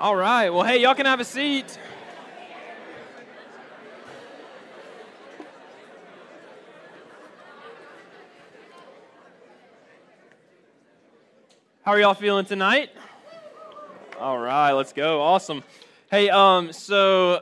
All right. Well, hey, y'all can have a seat. How are y'all feeling tonight? All right, let's go. Awesome. Hey, um, so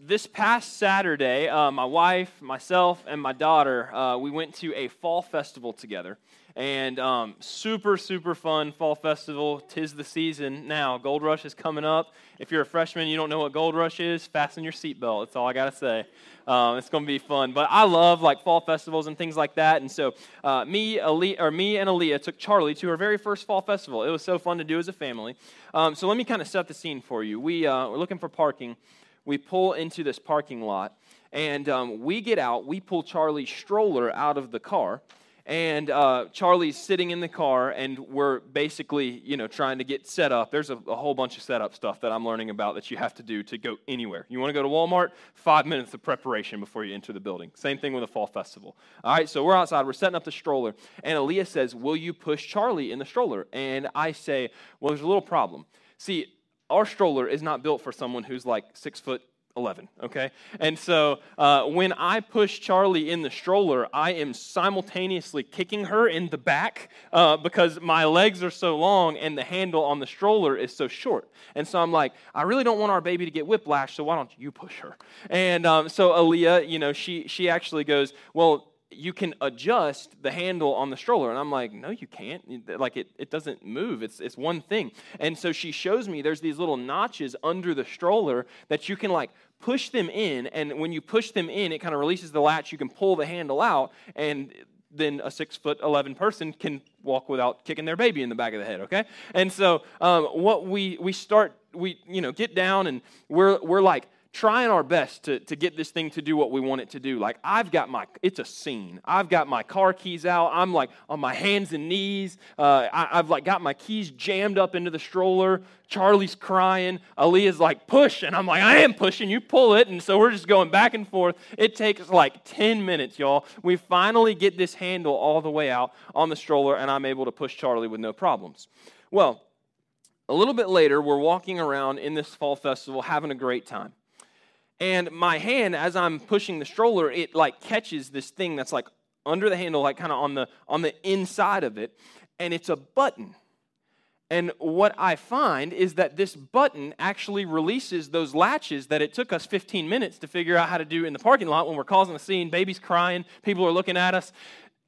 this past Saturday, uh, my wife, myself, and my daughter, uh, we went to a fall festival together. And um, super, super fun fall festival. Tis the season now. Gold Rush is coming up. If you're a freshman, you don't know what Gold Rush is, fasten your seatbelt. That's all I got to say. Um, it's going to be fun. But I love like fall festivals and things like that. And so uh, me, Ali, or me and Aaliyah took Charlie to our very first fall festival. It was so fun to do as a family. Um, so let me kind of set the scene for you. We, uh, we're looking for parking. We pull into this parking lot. And um, we get out, we pull Charlie's stroller out of the car, and uh, Charlie's sitting in the car, and we're basically, you know, trying to get set up. There's a, a, whole bunch of setup stuff that I'm learning about that you have to do to go anywhere. You want to go to Walmart? Five minutes of preparation before you enter the building. Same thing with a fall festival. All right, so we're outside. We're setting up the stroller, and Aaliyah says, "Will you push Charlie in the stroller?" And I say, "Well, there's a little problem. See." Our stroller is not built for someone who's like six foot 11, okay? And so uh, when I push Charlie in the stroller, I am simultaneously kicking her in the back uh, because my legs are so long and the handle on the stroller is so short. And so I'm like, I really don't want our baby to get whiplash, so why don't you push her? And um, so Aaliyah, you know, she, she actually goes, Well, you can adjust the handle on the stroller. And I'm like, no, you can't. Like, it, it doesn't move. It's, it's one thing. And so she shows me there's these little notches under the stroller that you can, like, push them in. And when you push them in, it kind of releases the latch. You can pull the handle out. And then a six foot 11 person can walk without kicking their baby in the back of the head, okay? And so, um, what we, we start, we, you know, get down and we're, we're like, trying our best to, to get this thing to do what we want it to do. Like, I've got my, it's a scene. I've got my car keys out. I'm like on my hands and knees. Uh, I, have like got my keys jammed up into the stroller. Charlie's crying. Aaliyah's like, push. And I'm like, I am pushing. You pull it. And so we're just going back and forth. It takes like 10 minutes, y'all. We finally get this handle all the way out on the stroller, and I'm able to push Charlie with no problems. Well, a little bit later, we're walking around in this fall festival having a great time. And my hand, as I'm pushing the stroller, it like catches this thing that's like under the handle, like kind of on the on the inside of it, and it's a button. And what I find is that this button actually releases those latches that it took us 15 minutes to figure out how to do in the parking lot when we're causing a scene, babies crying, people are looking at us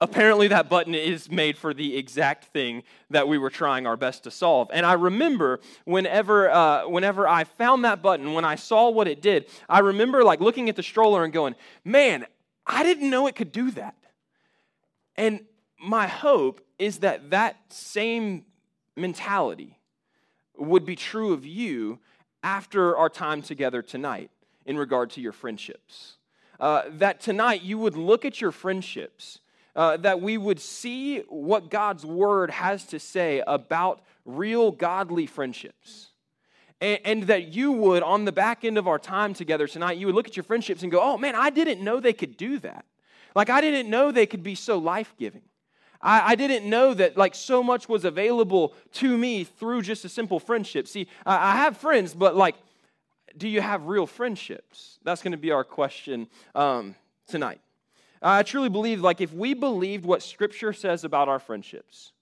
apparently that button is made for the exact thing that we were trying our best to solve. And i remember whenever uh, whenever i found that button when i saw what it did i remember like looking at the stroller and going man i didn't know it could do that. And my hope is that that same mentality would be true of you after our time together tonight in regard to your friendships. Uh, that tonight you would look at your friendships uh, that we would see what God's word has to say about real godly friendships. And, and, that you would, on the back end of our time together tonight, you would look at your friendships and go, oh man, I didn't know they could do that. Like, I didn't know they could be so life giving. I, didn't know that like so much was available to me through just a simple friendship. See, I, I have friends, but like, do you have real friendships? That's going to be our question um, tonight. I truly believe, like, if we believed what Scripture says about our friendships,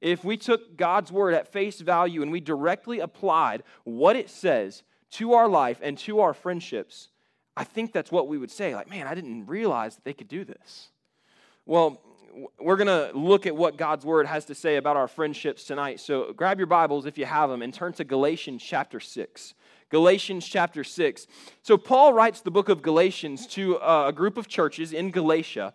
if we took God's word at face value and we directly applied what it says to our life and to our friendships, I think that's what we would say. Like, man, I didn't realize that they could do this. Well, we're going to look at what God's word has to say about our friendships tonight. So grab your Bibles if you have them and turn to Galatians chapter 6. Galatians chapter 6. So, Paul writes the book of Galatians to uh, a group of churches in Galatia.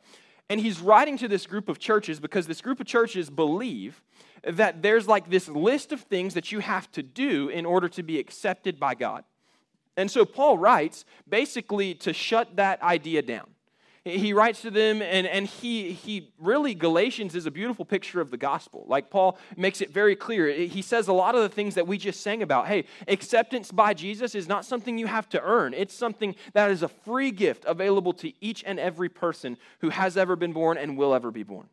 And he's writing to this group of churches because this group of churches believe that there's like this list of things that you have to do in order to be accepted by God. And so Paul writes basically to shut that idea down he writes to them and, and he, he really galatians is a beautiful picture of the gospel. Like paul makes it very clear. He says a lot of the things that we just sang about. Hey acceptance by jesus is not something you have to earn. It's something that is a free gift available to each and every person who has ever been born and will ever be born.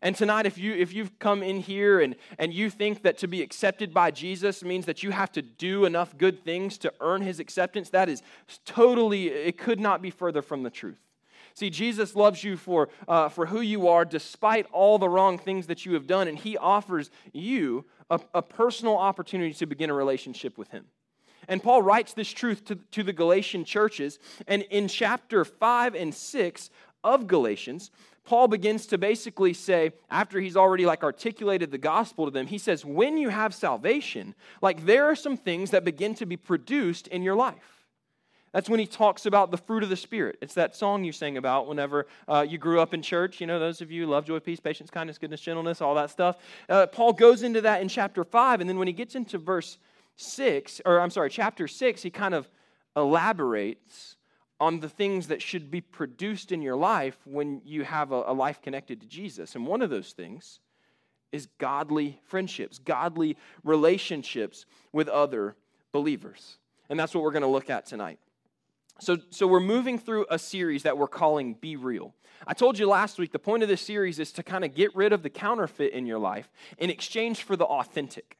And tonight, if, you, if you've come in here and, and you think that to be accepted by Jesus means that you have to do enough good things to earn his acceptance, that is totally, it could not be further from the truth. See, Jesus loves you for, uh, for who you are despite all the wrong things that you have done, and he offers you a, a personal opportunity to begin a relationship with him. And Paul writes this truth to, to the Galatian churches. And in chapter 5 and 6 of Galatians, Paul begins to basically say, after he's already like articulated the gospel to them, he says, when you have salvation, like there are some things that begin to be produced in your life. That's when he talks about the fruit of the Spirit. It's that song you sang about whenever uh, you grew up in church. You know, those of you love joy, peace, patience, kindness, goodness, gentleness, all that stuff. Uh, Paul goes into that in chapter 5, and then when he gets into verse 6, or I'm sorry, chapter 6, he kind of elaborates on the things that should be produced in your life when you have a, a life connected to Jesus. And one of those things is godly friendships, godly relationships with other believers. And that's what we're going to look at tonight. So, so we're moving through a series that we're calling Be Real. I told you last week the point of this series is to kind of get rid of the counterfeit in your life in exchange for the authentic.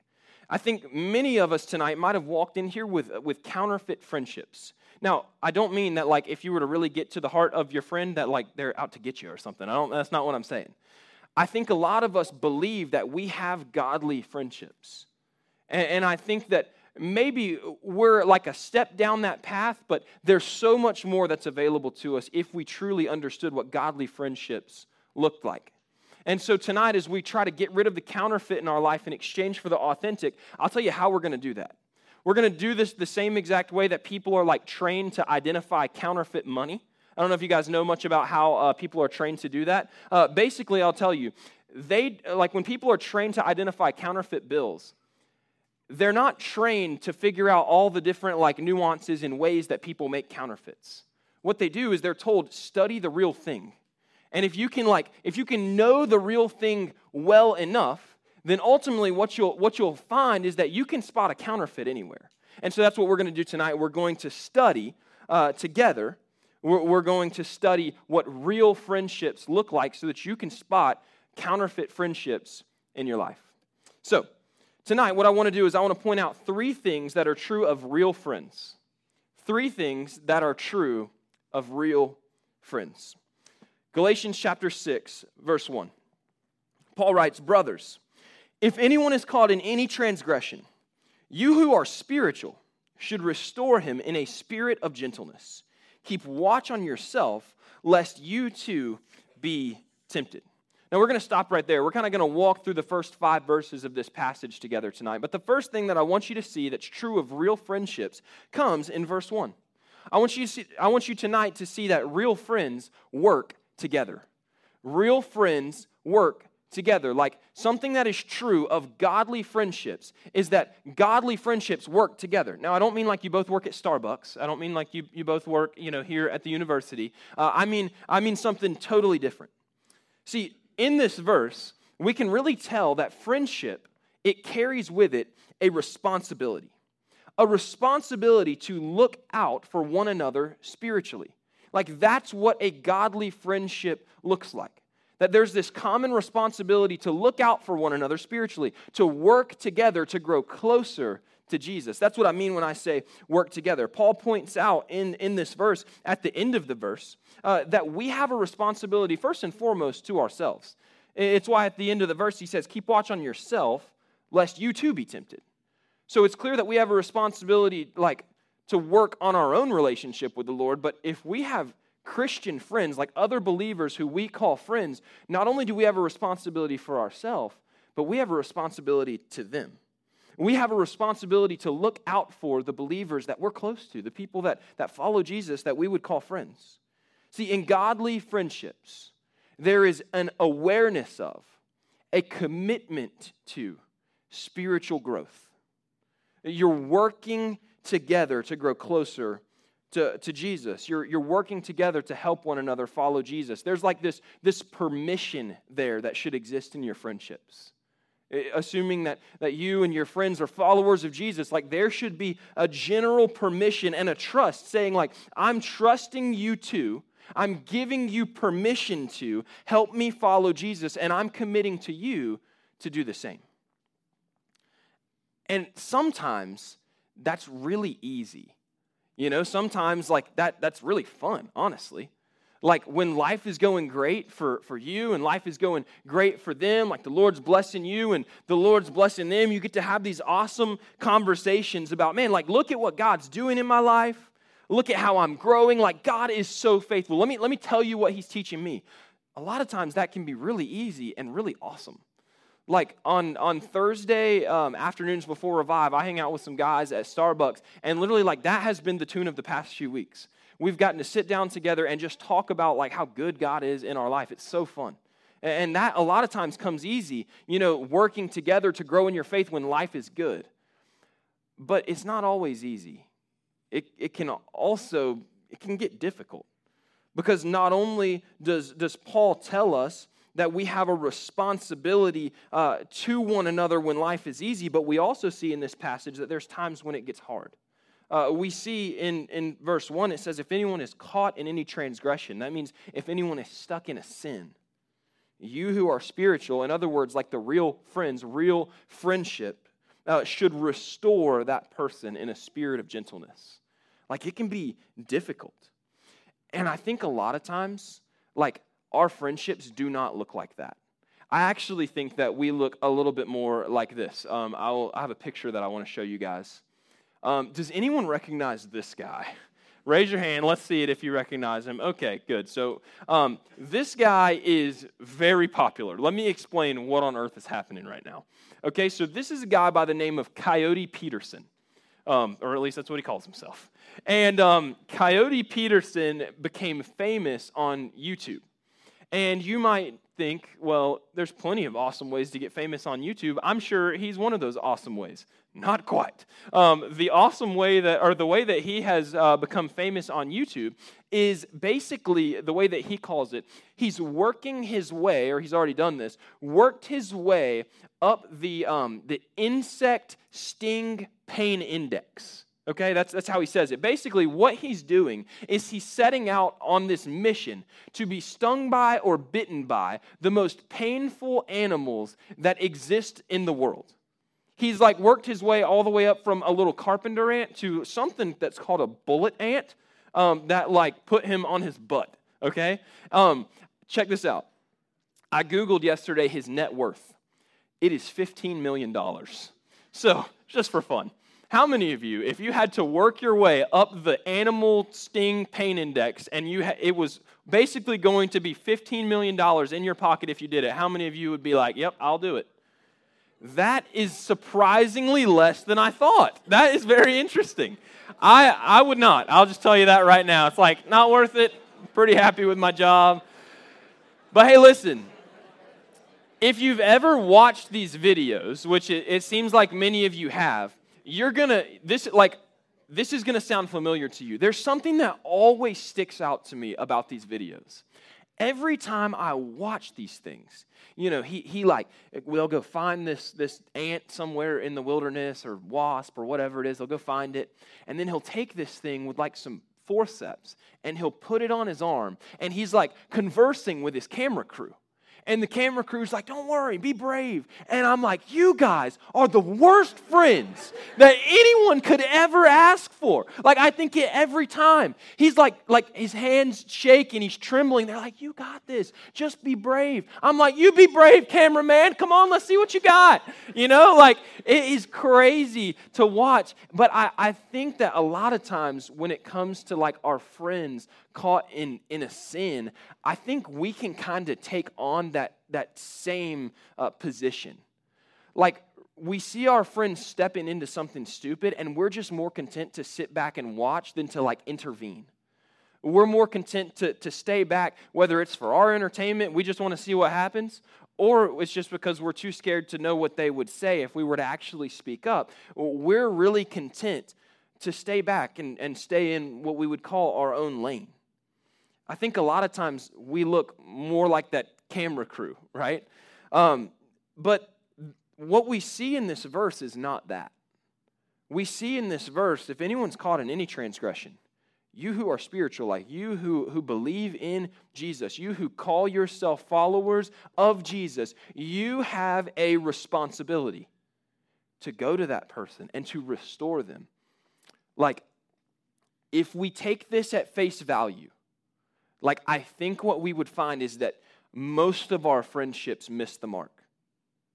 I think many of us tonight might have walked in here with, with counterfeit friendships. Now, I don't mean that like if you were to really get to the heart of your friend that like they're out to get you or something. I don't that's not what I'm saying. I think a lot of us believe that we have godly friendships. And, and I think that maybe we're like a step down that path, but there's so much more that's available to us if we truly understood what godly friendships looked like. And so tonight, as we try to get rid of the counterfeit in our life in exchange for the authentic, I'll tell you how we're going to do that. We're going to do this the same exact way that people are like trained to identify counterfeit money. I don't know if you guys know much about how uh, people are trained to do that. Uh, basically, I'll tell you, they like when people are trained to identify counterfeit bills, they're not trained to figure out all the different like nuances and ways that people make counterfeits. What they do is they're told study the real thing. And if you can like if you can know the real thing well enough, then ultimately what you'll, what you'll find is that you can spot a counterfeit anywhere. And so that's what we're going to do tonight. We're going to study uh, together. We're, we're going to study what real friendships look like so that you can spot counterfeit friendships in your life. So, tonight, what I want to do is I want to point out three things that are true of real friends. Three things that are true of real friends. Galatians chapter 6, verse 1. Paul writes, Brothers, if anyone is caught in any transgression, you who are spiritual should restore him in a spirit of gentleness. Keep watch on yourself, lest you too be tempted. Now, we're going to stop right there. We're kind of going to walk through the first five verses of this passage together tonight. But the first thing that I want you to see that's true of real friendships comes in verse 1. I want you, to see, I want you tonight to see that real friends work together. Real friends work together. Like something that is true of godly friendships is that godly friendships work together. Now, I don't mean like you both work at Starbucks. I don't mean like you, you both work, you know, here at the university. Uh, I mean, I mean something totally different. See, in this verse, we can really tell that friendship, it carries with it a responsibility. A responsibility to look out for one another spiritually. Like that's what a godly friendship looks like. That there's this common responsibility to look out for one another spiritually, to work together to grow closer to Jesus. That's what I mean when I say work together. Paul points out in, in this verse, at the end of the verse, uh, that we have a responsibility, first and foremost, to ourselves. It's why at the end of the verse he says, Keep watch on yourself, lest you too be tempted. So it's clear that we have a responsibility, like, to work on our own relationship with the Lord, but if we have Christian friends, like other believers who we call friends, not only do we have a responsibility for ourselves, but we have a responsibility to them. We have a responsibility to look out for the believers that we're close to, the people that, that follow Jesus that we would call friends. See, in godly friendships, there is an awareness of, a commitment to spiritual growth. You're working together to grow closer to, to Jesus. You're, you're working together to help one another follow Jesus. There's like this, this permission there that should exist in your friendships. Eh, assuming that, that you and your friends are followers of Jesus, like there should be a general permission and a trust saying, like, I'm trusting you too I'm giving you permission to help me follow Jesus, and I'm committing to you to do the same. And sometimes that's really easy. You know, sometimes like that that's really fun, honestly. Like when life is going great for, for you and life is going great for them, like the Lord's blessing you and the Lord's blessing them, you get to have these awesome conversations about, man, like look at what God's doing in my life. Look at how I'm growing. Like God is so faithful. Let me, let me tell you what He's teaching me. A lot of times that can be really easy and really awesome like on on thursday um, afternoons before revive i hang out with some guys at starbucks and literally like that has been the tune of the past few weeks we've gotten to sit down together and just talk about like how good god is in our life. It's so fun. And that a lot of times comes easy you know working together to grow in your faith when life is good. But it's not always easy. It, it can also it can get difficult. Because not only does, does paul tell us that we have a responsibility uh, to one another when life is easy, but we also see in this passage that there's times when it gets hard. Uh, we see in, in verse 1, it says, If anyone is caught in any transgression, that means if anyone is stuck in a sin, you who are spiritual, in other words, like the real friends, real friendship, uh, should restore that person in a spirit of gentleness. Like it can be difficult. And I think a lot of times, like our friendships do not look like that. I actually think that we look a little bit more like this. Um, I'll, I have a picture that I want to show you guys. Um, does anyone recognize this guy? Raise your hand. Let's see it if you recognize him. Okay, good. So, um, this guy is very popular. Let me explain what on earth is happening right now. Okay, so this is a guy by the name of Coyote Peterson, um, or at least that's what he calls himself. And um, Coyote Peterson became famous on YouTube. And you might think, well, there's plenty of awesome ways to get famous on YouTube. I'm sure he's one of those awesome ways. Not quite. Um, the awesome way that, or the way that he has uh, become famous on YouTube is basically the way that he calls it. He's working his way, or he's already done this, worked his way up the, um, the insect sting pain index. Okay, that's, that's how he says it. Basically, what he's doing is he's setting out on this mission to be stung by or bitten by the most painful animals that exist in the world. He's like worked his way all the way up from a little carpenter ant to something that's called a bullet ant um, that like put him on his butt. Okay, um, check this out. I googled yesterday his net worth. It is fifteen million dollars. So just for fun. How many of you, if you had to work your way up the animal sting pain index and you ha- it was basically going to be $15 million in your pocket if you did it, how many of you would be like, yep, I'll do it? That is surprisingly less than I thought. That is very interesting. I, I would not. I'll just tell you that right now. It's like, not worth it. Pretty happy with my job. But hey, listen, if you've ever watched these videos, which it, it, seems like many of you have, you're gonna, this, like, this is gonna sound familiar to you. There's something that always sticks out to me about these videos. Every time I watch these things, you know, he, he like, we'll go find this, this ant somewhere in the wilderness or wasp or whatever it is. They'll go find it. And then he'll take this thing with like some forceps and he'll put it on his arm. And he's like conversing with his camera crew. And the camera crew's like, don't worry, be brave. And I'm like, you guys are the worst friends that anyone could ever ask for. Like, I think it every time. He's like, like his hands shake and he's trembling. They're like, you got this. Just be brave. I'm like, you be brave, cameraman. Come on, let's see what you got. You know, like it is crazy to watch. But I, I think that a lot of times when it comes to like our friends caught in, in a sin, I think we can kind of take on that, that same uh, position. Like, we see our friends stepping into something stupid, and we're just more content to sit back and watch than to like intervene. We're more content to, to stay back, whether it's for our entertainment, we just want to see what happens, or it's just because we're too scared to know what they would say if we were to actually speak up. We're really content to stay back and, and stay in what we would call our own lane. I think a lot of times we look more like that camera crew, right? Um, but what we see in this verse is not that. We see in this verse if anyone's caught in any transgression, you who are spiritual, like you who, who believe in Jesus, you who call yourself followers of Jesus, you have a responsibility to go to that person and to restore them. Like, if we take this at face value, like, I think what we would find is that most of our friendships miss the mark,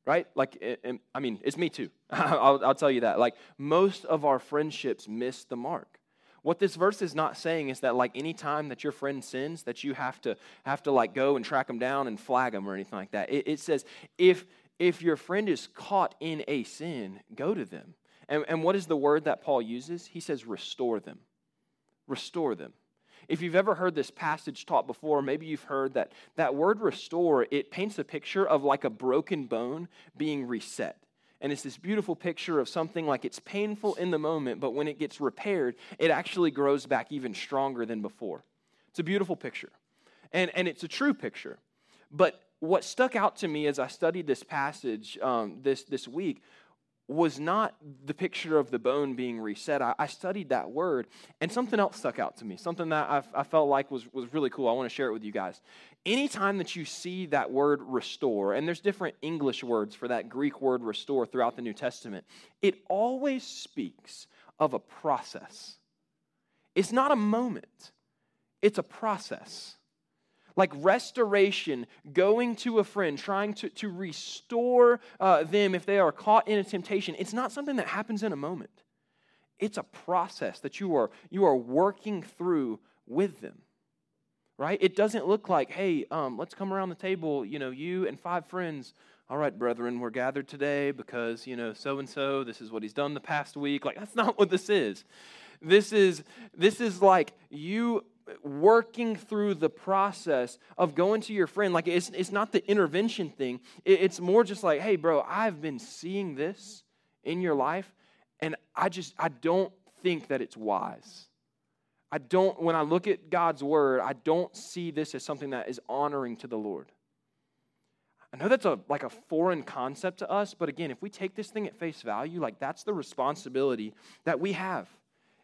right? Like, I mean, it's me too. I'll, I'll tell you that. Like, most of our friendships miss the mark. What this verse is not saying is that like any time that your friend sins, that you have to have to like go and track them down and flag them or anything like that. It, it says if if your friend is caught in a sin, go to them. And, and what is the word that Paul uses? He says restore them. Restore them. If you've ever heard this passage taught before, maybe you've heard that that word restore, it paints a picture of like a broken bone being reset. And it's this beautiful picture of something like it's painful in the moment, but when it gets repaired, it actually grows back even stronger than before. It's a beautiful picture. And, and it's a true picture. But what stuck out to me as I studied this passage um, this, this week was not the picture of the bone being reset. I, I, studied that word, and something else stuck out to me, something that I, I felt like was, was really cool. I want to share it with you guys. Anytime that you see that word restore, and there's different English words for that Greek word restore throughout the New Testament, it always speaks of a process. It's not a moment, it's a process like restoration, going to a friend, trying to, to restore uh, them if they are caught in a temptation, it's not something that happens in a moment. It's a process that you are, you are working through with them, right? It doesn't look like, hey, um, let's come around the table, you know, you and five friends. All right, brethren, we're gathered today because, you know, so and so, this is what he's done the past week. Like, that's not what this is. This is, this is like you working through the process of going to your friend. Like, it's, it's not the intervention thing, it's more just like, hey, bro, I've been seeing this in your life, and I just, I don't think that it's wise. I don't, when I look at God's word, I don't see this as something that is honoring to the Lord. I know that's a like a foreign concept to us, but again, if we take this thing at face value, like that's the responsibility that we have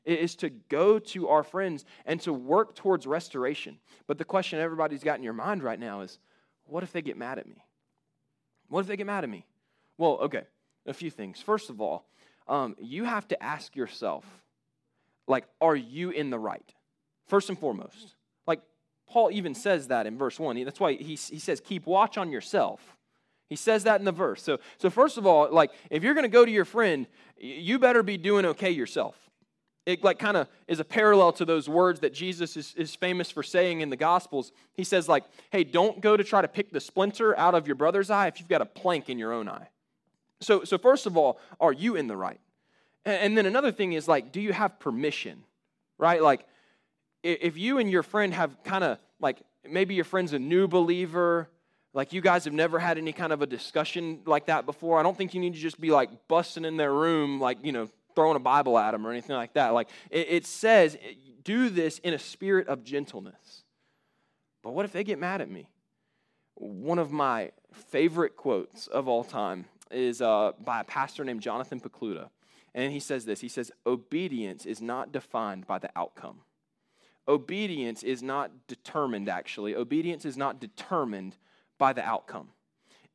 is to go to our friends and to work towards restoration. But the question everybody's got in your mind right now is what if they get mad at me? What if they get mad at me? Well, okay, a few things. First of all, um, you have to ask yourself, like, are you in the right? First and foremost. Like, Paul even says that in verse 1. That's why he, he says, keep watch on yourself. He says that in the verse. So, so first of all, like, if you're going to go to your friend, you better be doing okay yourself it like kind of is a parallel to those words that jesus is, is famous for saying in the gospels. He says like hey don't go to try to pick the splinter out of your brother's eye if you've got a plank in your own eye. So so first of all are you in the right? And, and then another thing is like do you have permission right? Like if you and your friend have kind of like maybe your friend's a new believer like you guys have never had any kind of a discussion like that before i don't think you need to just be like busting in their room like you know throwing a Bible at them or anything like that. Like it, it says, do this in a spirit of gentleness. But what if they get mad at me? One of my favorite quotes of all time is uh, by a pastor named Jonathan Pokluda. And he says this He says, Obedience is not defined by the outcome. Obedience is not determined, actually. Obedience is not determined by the outcome.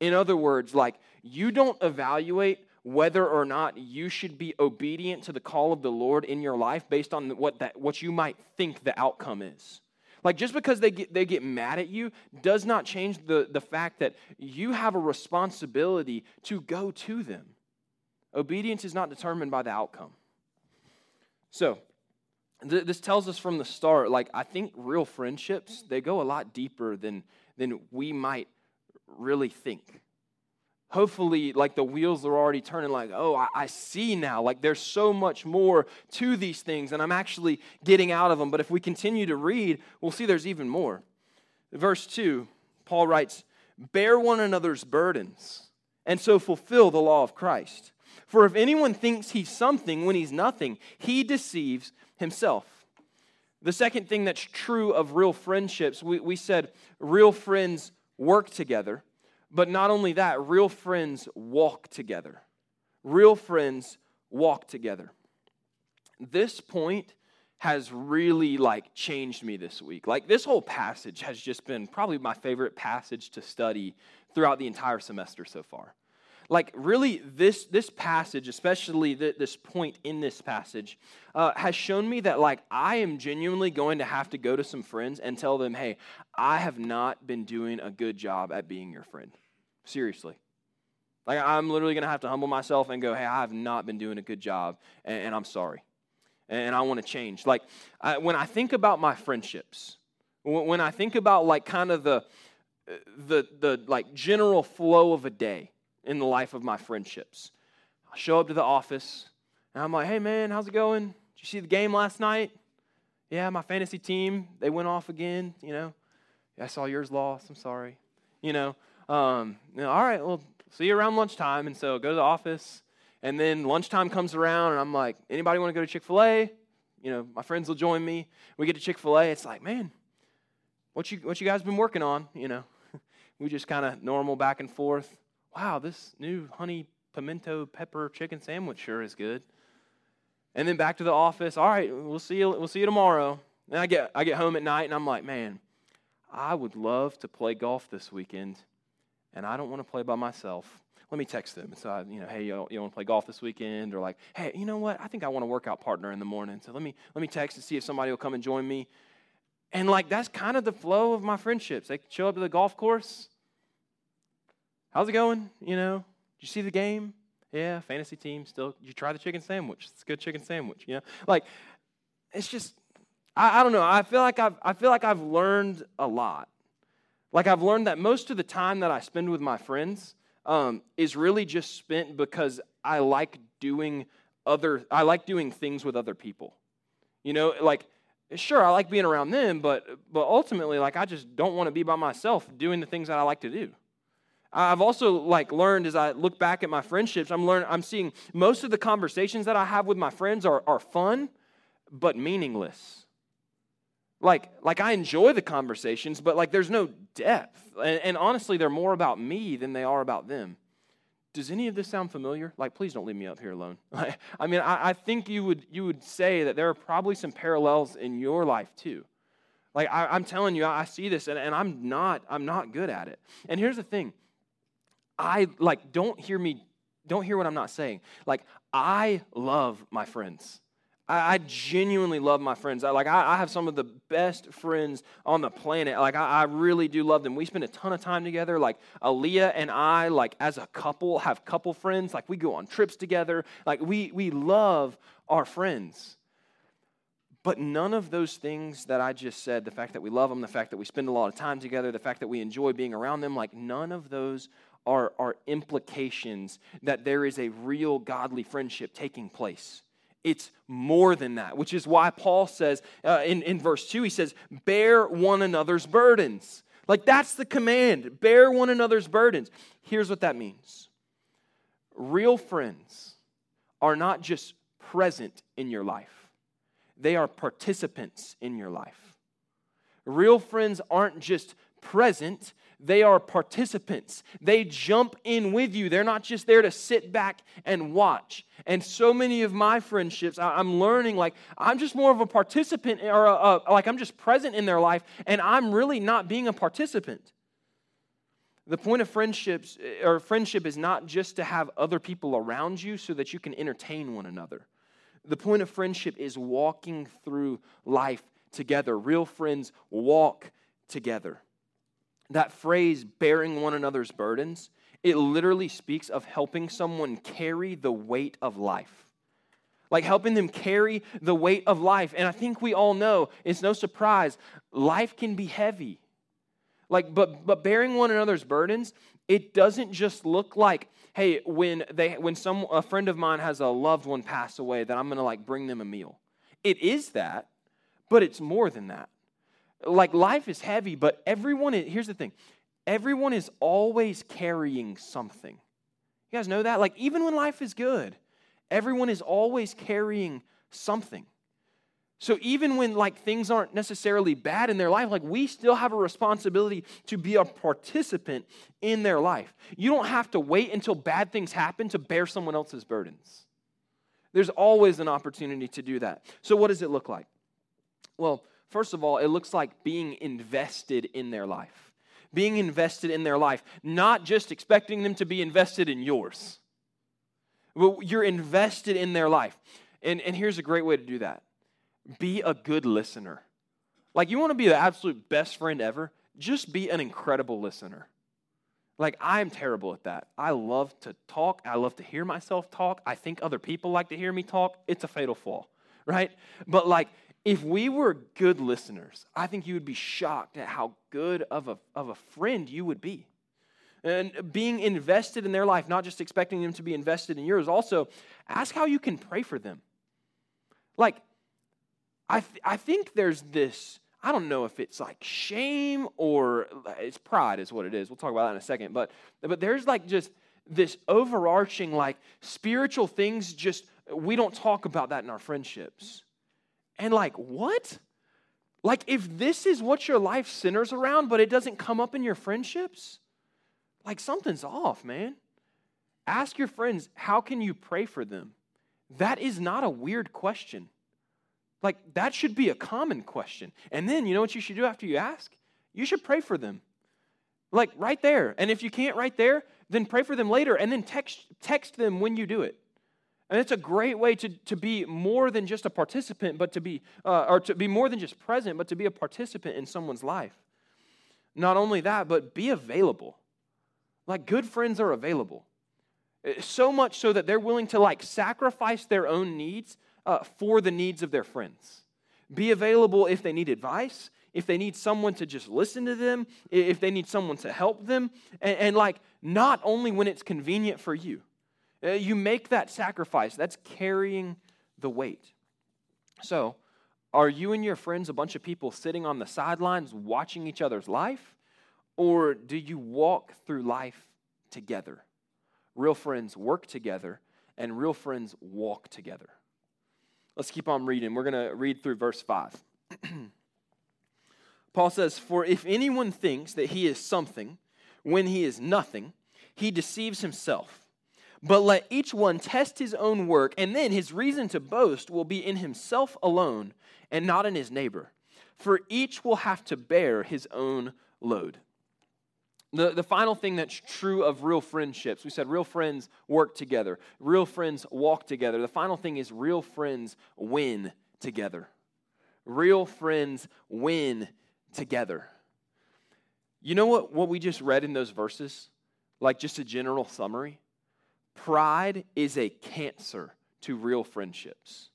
In other words, like, you don't evaluate whether or not you should be obedient to the call of the Lord in your life based on what, that, what you might think the outcome is. Like just because they get, they get mad at you does not change the, the fact that you have a responsibility to go to them. Obedience is not determined by the outcome. So, th- this tells us from the start, like, I think real friendships, they go a lot deeper than, than we might really think hopefully like the wheels are already turning like oh I, I, see now. Like there's so much more to these things and i'm actually getting out of them. But if we continue to read we'll see there's even more. Verse 2 paul writes bear one another's burdens and so fulfill the law of christ. For if anyone thinks he's something when he's nothing he deceives himself. The second thing that's true of real friendships we, we said real friends work together but not only that, real friends walk together. Real friends walk together. This point has really like changed me this week. Like this whole passage has just been probably my favorite passage to study throughout the entire semester so far. Like really, this this passage, especially the, this point in this passage, uh, has shown me that like I am genuinely going to have to go to some friends and tell them, "Hey, I have not been doing a good job at being your friend." Seriously, like I'm literally going to have to humble myself and go, "Hey, I have not been doing a good job, and, and I'm sorry." and I want to change. Like I, when I think about my friendships, when I think about like kind of the the the like general flow of a day in the life of my friendships, I show up to the office and I'm like, "Hey man, how's it going? Did you see the game last night? Yeah, my fantasy team they went off again. You know, I saw yours lost. I'm sorry. You know, um, you know, all right, well, see you around lunchtime. And so go to the office and then lunchtime comes around, and I'm like, anybody want to go to Chick fil A? You know, my friends will join me. We get to Chick fil A. It's like, man, what you, what you guys been working on? You know, we just kind of normal back and forth. Wow, this new honey pimento pepper chicken sandwich sure is good. And then back to the office. All right, we'll see you, we'll see you tomorrow. And I get, I get home at night, and I'm like, man, I would love to play golf this weekend, and I don't want to play by myself let me text them. So, I, you know, hey, you, you want to play golf this weekend? Or like, hey, you know what? I think I want a workout partner in the morning. So let me let me text and see if somebody will come and join me. And like that's kind of the flow of my friendships. They show up to the golf course. How's it going? You know, did you see the game? Yeah, fantasy team still. You try the chicken sandwich? It's a good chicken sandwich. You know, like it's just I, I don't know. I feel like I've I feel like I've learned a lot. Like I've learned that most of the time that I spend with my friends um, is really just spent because I like doing other, I like doing things with other people. You know, like, sure, I like being around them, but, but ultimately, like, I just don't want to be by myself doing the things that I like to do. I've also like learned as I look back at my friendships, I'm learning, I'm seeing most of the conversations that I have with my friends are, are fun, but meaningless like like i enjoy the conversations but like there's no depth. And, and, honestly they're more about me than they are about them. Does any of this sound familiar? Like please don't leave me up here alone. I mean I, I think you would you would say that there are probably some parallels in your life too. Like I, am telling you i see this and, and i'm not i'm not good at it. And here's the thing. I like don't hear me don't hear what i'm not saying. Like i love my friends I, I genuinely love my friends. I, like I, I, have some of the best friends on the planet. Like I, I really do love them. We spend a ton of time together. Like Aaliyah and I, like as a couple, have couple friends. Like we go on trips together. Like we we love our friends. But none of those things that I just said, the fact that we love them, the fact that we spend a lot of time together, the fact that we enjoy being around them, like none of those are, are implications that there is a real godly friendship taking place. It's more than that, which is why Paul says uh, in, in verse 2, he says, Bear one another's burdens. Like that's the command bear one another's burdens. Here's what that means real friends are not just present in your life, they are participants in your life. Real friends aren't just present, they are participants. They jump in with you. They're not just there to sit back and watch. And so many of my friendships, I'm learning like I'm just more of a participant or a, a, like I'm just present in their life and I'm really not being a participant. The point of friendships eh, or friendship is not just to have other people around you so that you can entertain one another. The point of friendship is walking through life together. Real friends walk together that phrase, bearing one another's burdens, it literally speaks of helping someone carry the weight of life. Like helping them carry the weight of life. And I think we all know, it's no surprise, life can be heavy. Like, but but bearing one another's burdens, it doesn't just look like, hey, when they when some a friend of mine has a loved one pass away, that I'm gonna like bring them a meal. It is that, but it's more than that like life is heavy, but everyone, is, here's the thing everyone is always carrying something. You guys know that? Like, even when life is good, everyone is always carrying something. So even when like things aren't necessarily bad in their life, like we still have a responsibility to be a participant in their life. You don't have to wait until bad things happen to bear someone else's burdens. There's always an opportunity to do that. So what does it look like? Well, first of all, it looks like being invested in their life. Being invested in their life, not just expecting them to be invested in yours. Well, you're invested in their life. And, and here's a great way to do that be a good listener. Like, you want to be the absolute best friend ever? Just be an incredible listener. Like, I'm terrible at that. I love to talk. I love to hear myself talk. I think other people like to hear me talk. It's a fatal flaw, right? But, like, if we were good listeners, I think you would be shocked at how good of a, of a friend you would be. And being invested in their life, not just expecting them to be invested in yours. Also, ask how you can pray for them. Like, I, th- I think there's this I don't know if it's like shame or uh, it's pride, is what it is. We'll talk about that in a second. But, but there's like just this overarching, like spiritual things, just we don't talk about that in our friendships. And like, what? Like, if this is what your life centers around, but it doesn't come up in your friendships, like something's off, man. Ask your friends, how can you pray for them? That is not a weird question. Like, that should be a common question. And then, you know what you should do after you ask? You should pray for them. Like, right there. And if you can't right there, then pray for them later and then text, text them when you do it. And it's a great way to, to be more than just a participant, but to be, uh, or to be more than just present, but to be a participant in someone's life. Not only that, but be available. Like, good friends are available. So much so that they're willing to, like, sacrifice their own needs uh, for the needs of their friends. Be available if they need advice, if they need someone to just listen to them, if they need someone to help them, and, and like not only when it's convenient for you. Uh, you make that sacrifice, that's carrying the weight. So, are you and your friends a bunch of people sitting on the sidelines watching each other's life? Or do you walk through life together? Real friends work together, and real friends walk together. Let's keep on reading. We're going to read through verse 5. Paul says, For if anyone thinks that he is something when he is nothing, he deceives himself. But let each one test his own work, and then his reason to boast will be in himself alone and not in his neighbor. For each will have to bear his own load. The, the final thing that's true of real friendships, we said real friends work together, real friends walk together. The final thing is real friends win together. Real friends win together. You know what, what we just read in those verses? Like just a general summary? Pride is a cancer to real friendships,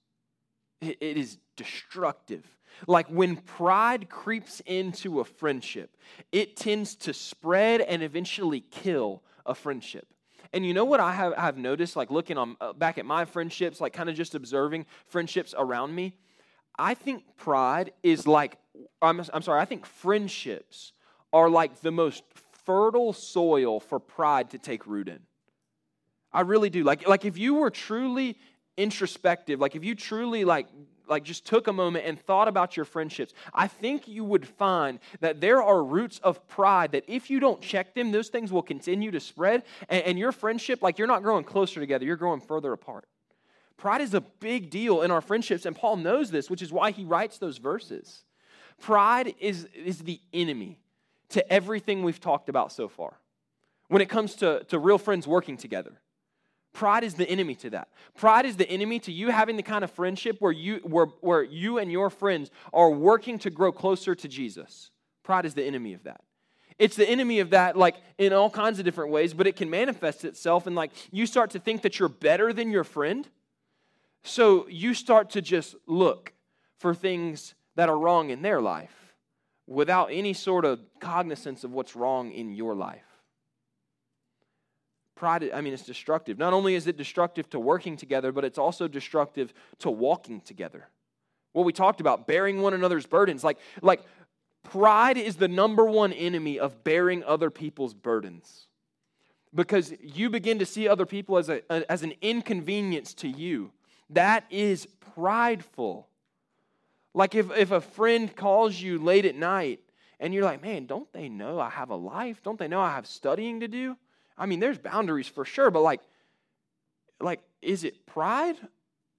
it, is destructive. Like when pride creeps into a friendship, it tends to spread and eventually kill a friendship. And you know what I have, have noticed, like looking on, uh, back at my friendships, like kind of just observing friendships around me? I think pride is like, I'm, I'm sorry, I think friendships are like the most fertile soil for pride to take root in. I really do. Like, like if you were truly introspective, like if you truly like like just took a moment and thought about your friendships, I think you would find that there are roots of pride that if you don't check them, those things will continue to spread. And, and your friendship, like you're not growing closer together, you're growing further apart. Pride is a big deal in our friendships, and Paul knows this, which is why he writes those verses. Pride is, is the enemy to everything we've talked about so far when it comes to, to real friends working together. Pride is the enemy to that. Pride is the enemy to you having the kind of friendship where you, where, where you and your friends are working to grow closer to Jesus. Pride is the enemy of that. It's the enemy of that, like in all kinds of different ways, but it can manifest itself in like you start to think that you're better than your friend. So you start to just look for things that are wrong in their life without any sort of cognizance of what's wrong in your life. Pride, I mean, it's destructive. Not only is it destructive to working together, but it's also destructive to walking together. What we talked about, bearing one another's burdens. Like, like pride is the number one enemy of bearing other people's burdens. Because you begin to see other people as, a, as an inconvenience to you. That is prideful. Like if, if a friend calls you late at night and you're like, man, don't they know I have a life? Don't they know I have studying to do? I mean, there's boundaries for sure, but like, like, is it pride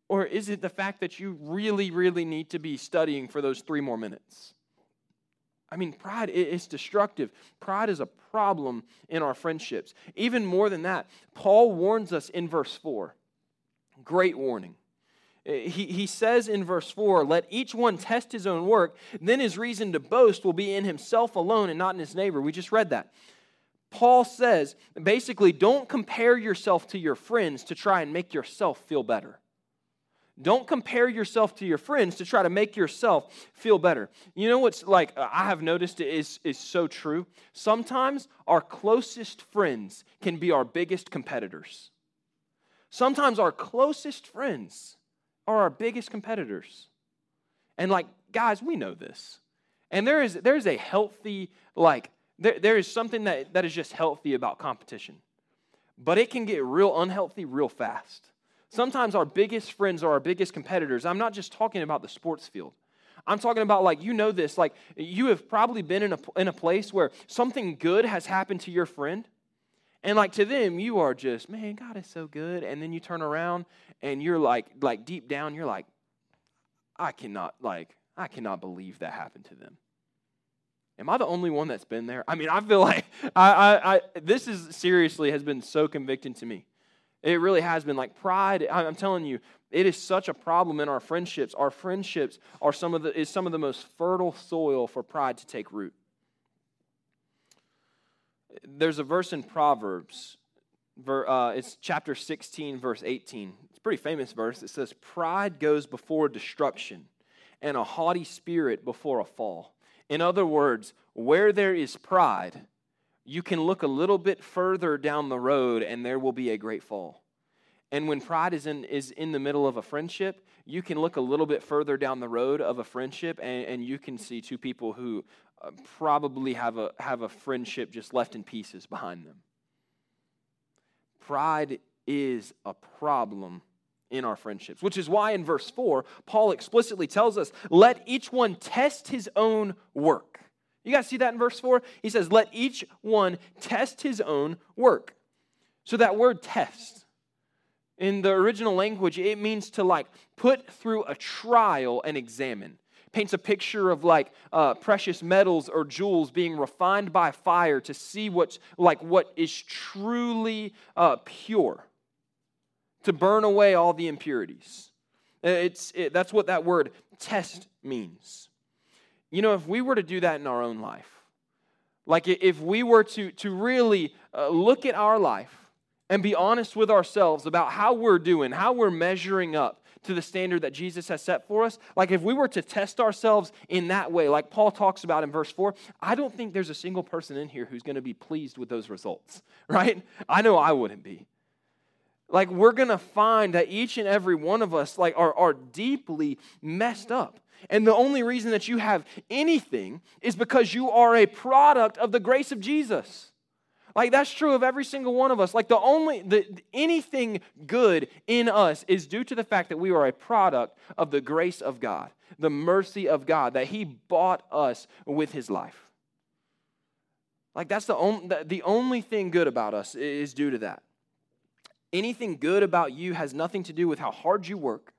Or is it the fact that you really, really need to be studying for those three more minutes? I mean, pride is destructive. Pride is a problem in our friendships. Even more than that, Paul warns us in verse 4. Great warning. Eh, he, he says in verse 4 Let each one test his own work, then his reason to boast will be in himself alone and not in his neighbor. We just read that. Paul says basically, don't compare yourself to your friends to try and make yourself feel better. Don't compare yourself to your friends to try to make yourself feel better. You know what's like, I have noticed is, is so true? Sometimes our closest friends can be our biggest competitors. Sometimes our closest friends are our biggest competitors. And like, guys, we know this. And there is, there is a healthy, like, there, there is something that, that is just healthy about competition. But it can get real unhealthy real fast. Sometimes our biggest friends are our biggest competitors. I'm not just talking about the sports field. I'm talking about, like, you know this, like, you have probably been in a, in a place where something good has happened to your friend. And like to them, you are just, man, God is so good. And then you turn around and you're like, like deep down, you're like, I cannot, like, I cannot believe that happened to them. Am I the only one that's been there? I mean, I feel like I, I, I this is seriously has been so convicting to me. It really has been like pride. I'm telling you, it is such a problem in our friendships. Our friendships are some of the is some of the most fertile soil for pride to take root. There's a verse in Proverbs. Uh, it's chapter 16, verse 18. It's a pretty famous verse. It says, Pride goes before destruction, and a haughty spirit before a fall. In other words, where there is pride, you can look a little bit further down the road and there will be a great fall. And when pride is in, is in the middle of a friendship, you can look a little bit further down the road of a friendship and, and you can see two people who uh, probably have a, have a friendship just left in pieces behind them. Pride is a problem in our friendships, which is why in verse 4, Paul explicitly tells us let each one test his own work. You guys see that in verse 4? He says, Let each one test his own work. So that word test, in the original language, it means to like put through a trial and examine. Paints a picture of like uh, precious metals or jewels being refined by fire to see what's like what is truly uh, pure, to burn away all the impurities. It's, it, that's what that word test means. You know, if we were to do that in our own life, like if we were to, to really uh, look at our life and be honest with ourselves about how we're doing, how we're measuring up to the standard that Jesus has set for us, like if we were to test ourselves in that way, like Paul talks about in verse 4, I don't think there's a single person in here who's going to be pleased with those results, right? I know I wouldn't be. Like we're to find that each and every one of us like are, are deeply messed up. And the only reason that you have anything is because you are a product of the grace of Jesus. Like that's true of every single one of us. Like the only the anything good in us is due to the fact that we are a product of the grace of God, the mercy of God that he bought us with his life. Like that's the only the only thing good about us is due to that. Anything good about you has nothing to do with how hard you work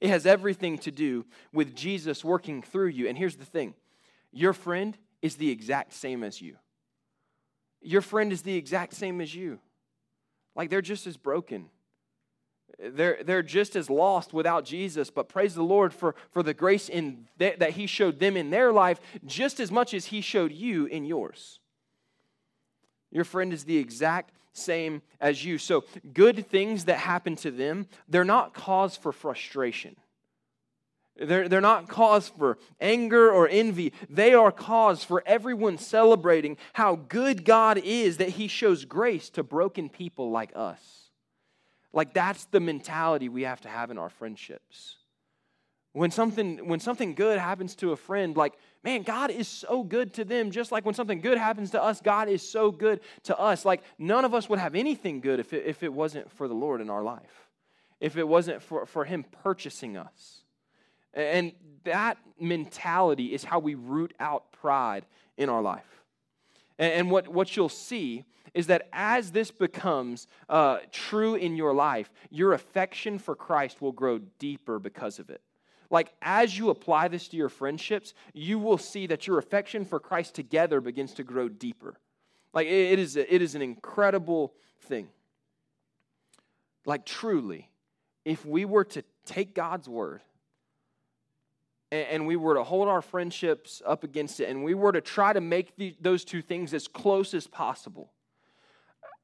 it has everything to do with Jesus working through you. And here's the thing your friend is the exact same as you. Your friend is the exact same as you. Like they're just as broken. They're, they're just as lost without Jesus, but praise the Lord for, for the grace in th- that He showed them in their life just as much as He showed you in yours. Your friend is the exact same as you. So, good things that happen to them, they're not cause for frustration. They're, they're not cause for anger or envy. They are cause for everyone celebrating how good God is that He shows grace to broken people like us. Like, that's the mentality we have to have in our friendships. When something, when something good happens to a friend, like, man, God is so good to them. Just like when something good happens to us, God is so good to us. Like, none of us would have anything good if it, if it wasn't for the Lord in our life, if it wasn't for, for Him purchasing us. And that mentality is how we root out pride in our life. And, and what, what you'll see is that as this becomes uh, true in your life, your affection for Christ will grow deeper because of it. Like, as you apply this to your friendships, you will see that your affection for Christ together begins to grow deeper. Like, it is, it is an incredible thing. Like, truly, if we were to take God's word and we were to hold our friendships up against it and we were to try to make the, those two things as close as possible,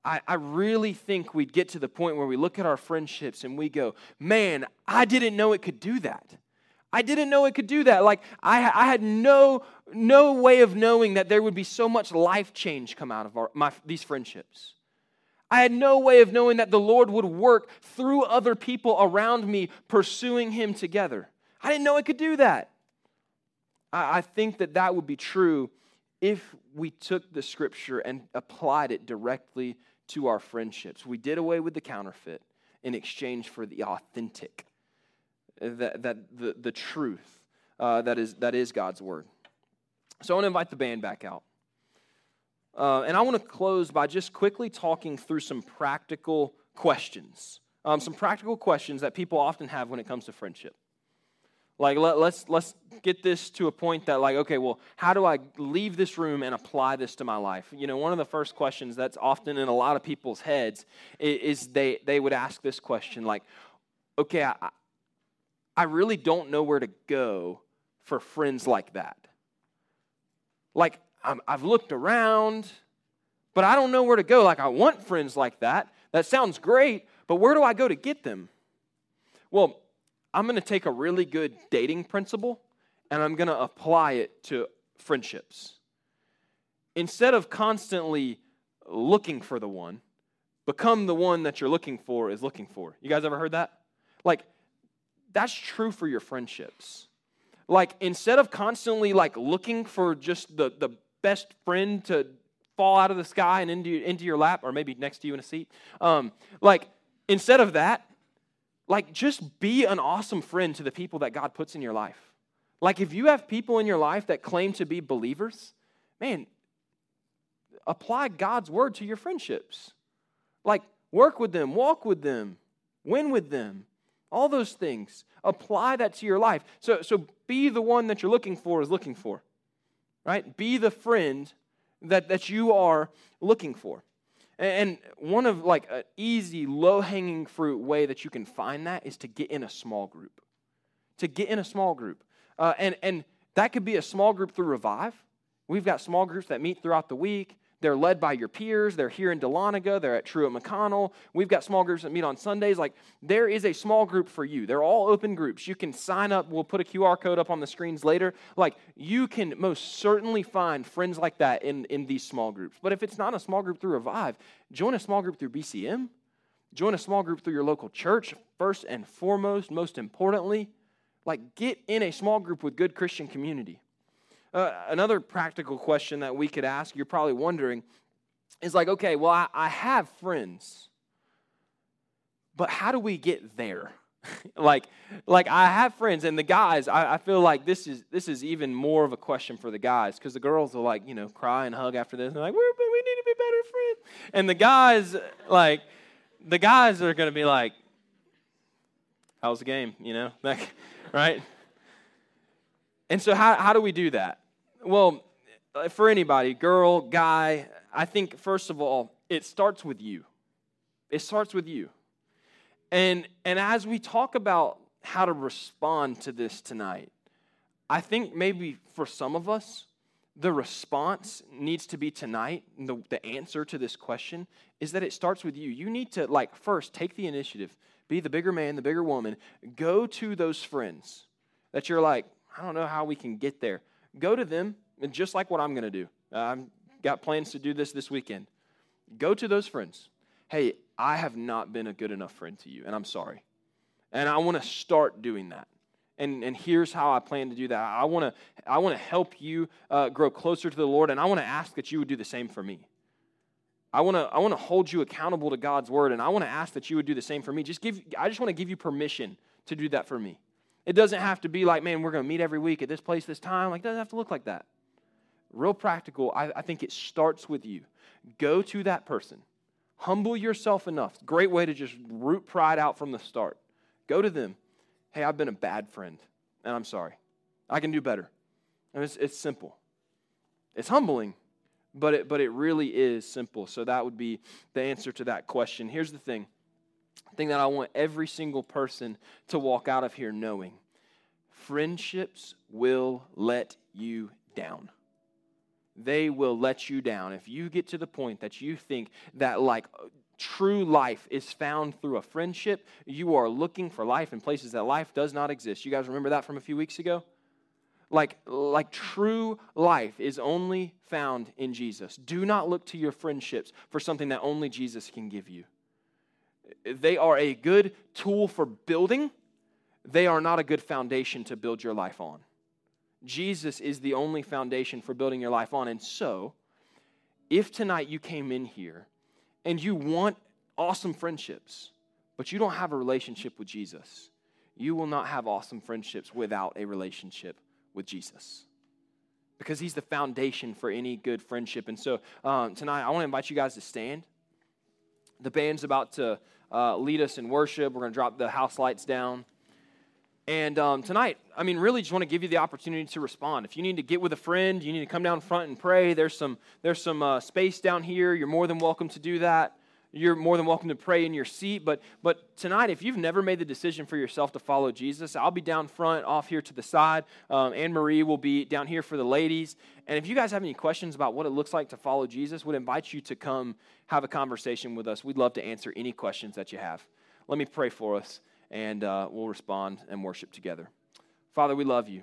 I, I really think we'd get to the point where we look at our friendships and we go, man, I didn't know it could do that. I didn't know it could do that. Like I, I had no no way of knowing that there would be so much life change come out of our, my, these friendships. I had no way of knowing that the Lord would work through other people around me pursuing Him together. I didn't know it could do that. I, I think that that would be true if we took the Scripture and applied it directly to our friendships. We did away with the counterfeit in exchange for the authentic that, that the, the truth uh, that, is, that is God's word. So I want to invite the band back out. Uh, and I want to close by just quickly talking through some practical questions. Um, some practical questions that people often have when it comes to friendship. Like, let, let's, let's get this to a point that, like, okay, well, how do I leave this room and apply this to my life? You know, one of the first questions that's often in a lot of people's heads is, is they, they would ask this question, like, okay, I, I really don't know where to go for friends like that. Like, i have looked around, but I don't know where to go. Like, I want friends like that. That sounds great, but where do I go to get them? Well, I'm going to take a really good dating principle and I'm going to apply it to friendships. Instead of constantly looking for the one, become the one that you're looking for is looking for. You guys ever heard that? Like, that's true for your friendships. Like instead of constantly like looking for just the, the best friend to fall out of the sky and into, into your lap, or maybe next to you in a seat, um, like instead of that, like just be an awesome friend to the people that God puts in your life. Like if you have people in your life that claim to be believers, man, apply God's word to your friendships. Like work with them, walk with them, win with them. All those things. Apply that to your life. So, so be the one that you're looking for is looking for. Right? Be the friend that, that you are looking for. And one of like an easy, low hanging fruit way that you can find that is to get in a small group. To get in a small group. Uh, and, and that could be a small group through Revive. We've got small groups that meet throughout the week. They're led by your peers. They're here in Dahlonega. They're at Truett McConnell. We've got small groups that meet on Sundays. Like, there is a small group for you. They're all open groups. You can sign up. We'll put a QR code up on the screens later. Like, you can most certainly find friends like that in, in these small groups. But if it's not a small group through Revive, join a small group through BCM. Join a small group through your local church, first and foremost, most importantly. Like, get in a small group with good Christian community. Uh, another practical question that we could ask, you're probably wondering, is like, okay, well, I, I have friends, but how do we get there? like, like I have friends, and the guys, I, I, feel like this is this is even more of a question for the guys because the girls will like, you know, cry and hug after this. And like, we we need to be better friends. And the guys, like, the guys are going to be like, how's the game? You know, like, right? And so, how, how do we do that? Well, uh, for anybody, girl, guy, I think first of all, it starts with you. It starts with you. And and as we talk about how to respond to this tonight, I think maybe for some of us, the response needs to be tonight. The, the answer to this question is that it starts with you. You need to, like, first take the initiative, be the bigger man, the bigger woman. Go to those friends that you're like, I don't know how we can get there. Go to them, and just like what I'm going to do. I've got plans to do this this weekend. Go to those friends. Hey, I have not been a good enough friend to you, and I'm sorry. And I want to start doing that. And, and here's how I plan to do that. I want to I want to help you uh, grow closer to the Lord, and I want to ask that you would do the same for me. I want to I want to hold you accountable to God's word, and I want to ask that you would do the same for me. Just give I just want to give you permission to do that for me. It doesn't have to be like, man, we're going to meet every week at this place, this time. Like, it doesn't have to look like that. real practical, I, I think it starts with you. Go to that person. Humble yourself enough. Great way to just root pride out from the start. Go to them. Hey, I've been a bad friend, and I'm sorry. I can do better. And it's, it's simple. It's humbling, but it, but it really is simple. So that would be the answer to that question. Here's the thing thing that I want every single person to walk out of here knowing friendships will let you down. They will let you down. If you get to the point that you think that, like, true life is found through a friendship, you are looking for life in places that life does not exist. You guys remember that from a few weeks ago? Like, like true life is only found in Jesus. Do not look to your friendships for something that only Jesus can give you. They are a good tool for building, they are not a good foundation to build your life on. Jesus is the only foundation for building your life on. And so, if tonight you came in here and you want awesome friendships, but you don't have a relationship with Jesus, you will not have awesome friendships without a relationship with Jesus. Because he's the foundation for any good friendship. And so um, tonight, I want to invite you guys to stand. The band's about to uh, lead us in worship. We're going to drop the house lights down. And um, tonight, I mean, really just want to give you the opportunity to respond. If you need to get with a friend, you need to come down front and pray. There's some, there's some uh, space down here. You're more than welcome to do that. You're more than welcome to pray in your seat. But, but tonight, if you've never made the decision for yourself to follow Jesus, I'll be down front, off here to the side. Um, Anne Marie will be down here for the ladies. And if you guys have any questions about what it looks like to follow Jesus, would invite you to come have a conversation with us. We'd love to answer any questions that you have. Let me pray for us and uh, we'll respond and worship together. Father, we love you.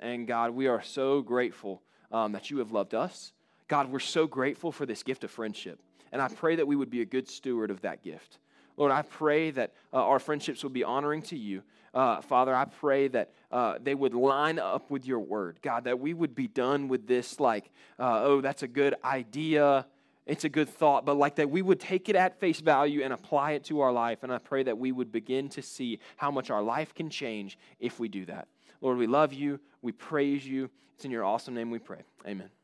And God, we are so grateful um, that you have loved us. God, we're so grateful for this gift of friendship. And I pray that we would be a good steward of that gift. Lord, I pray that uh, our friendships would be honoring to you. Uh, Father, I pray that uh, they would line up with your word. God, that we would be done with this, like, uh, oh, that's a good idea it's a good thought, but like that we would take it at face value and apply it to our life. And I pray that we would begin to see how much our life can change if we do that. Lord, we love you. We praise you. It's in your awesome name we pray. Amen.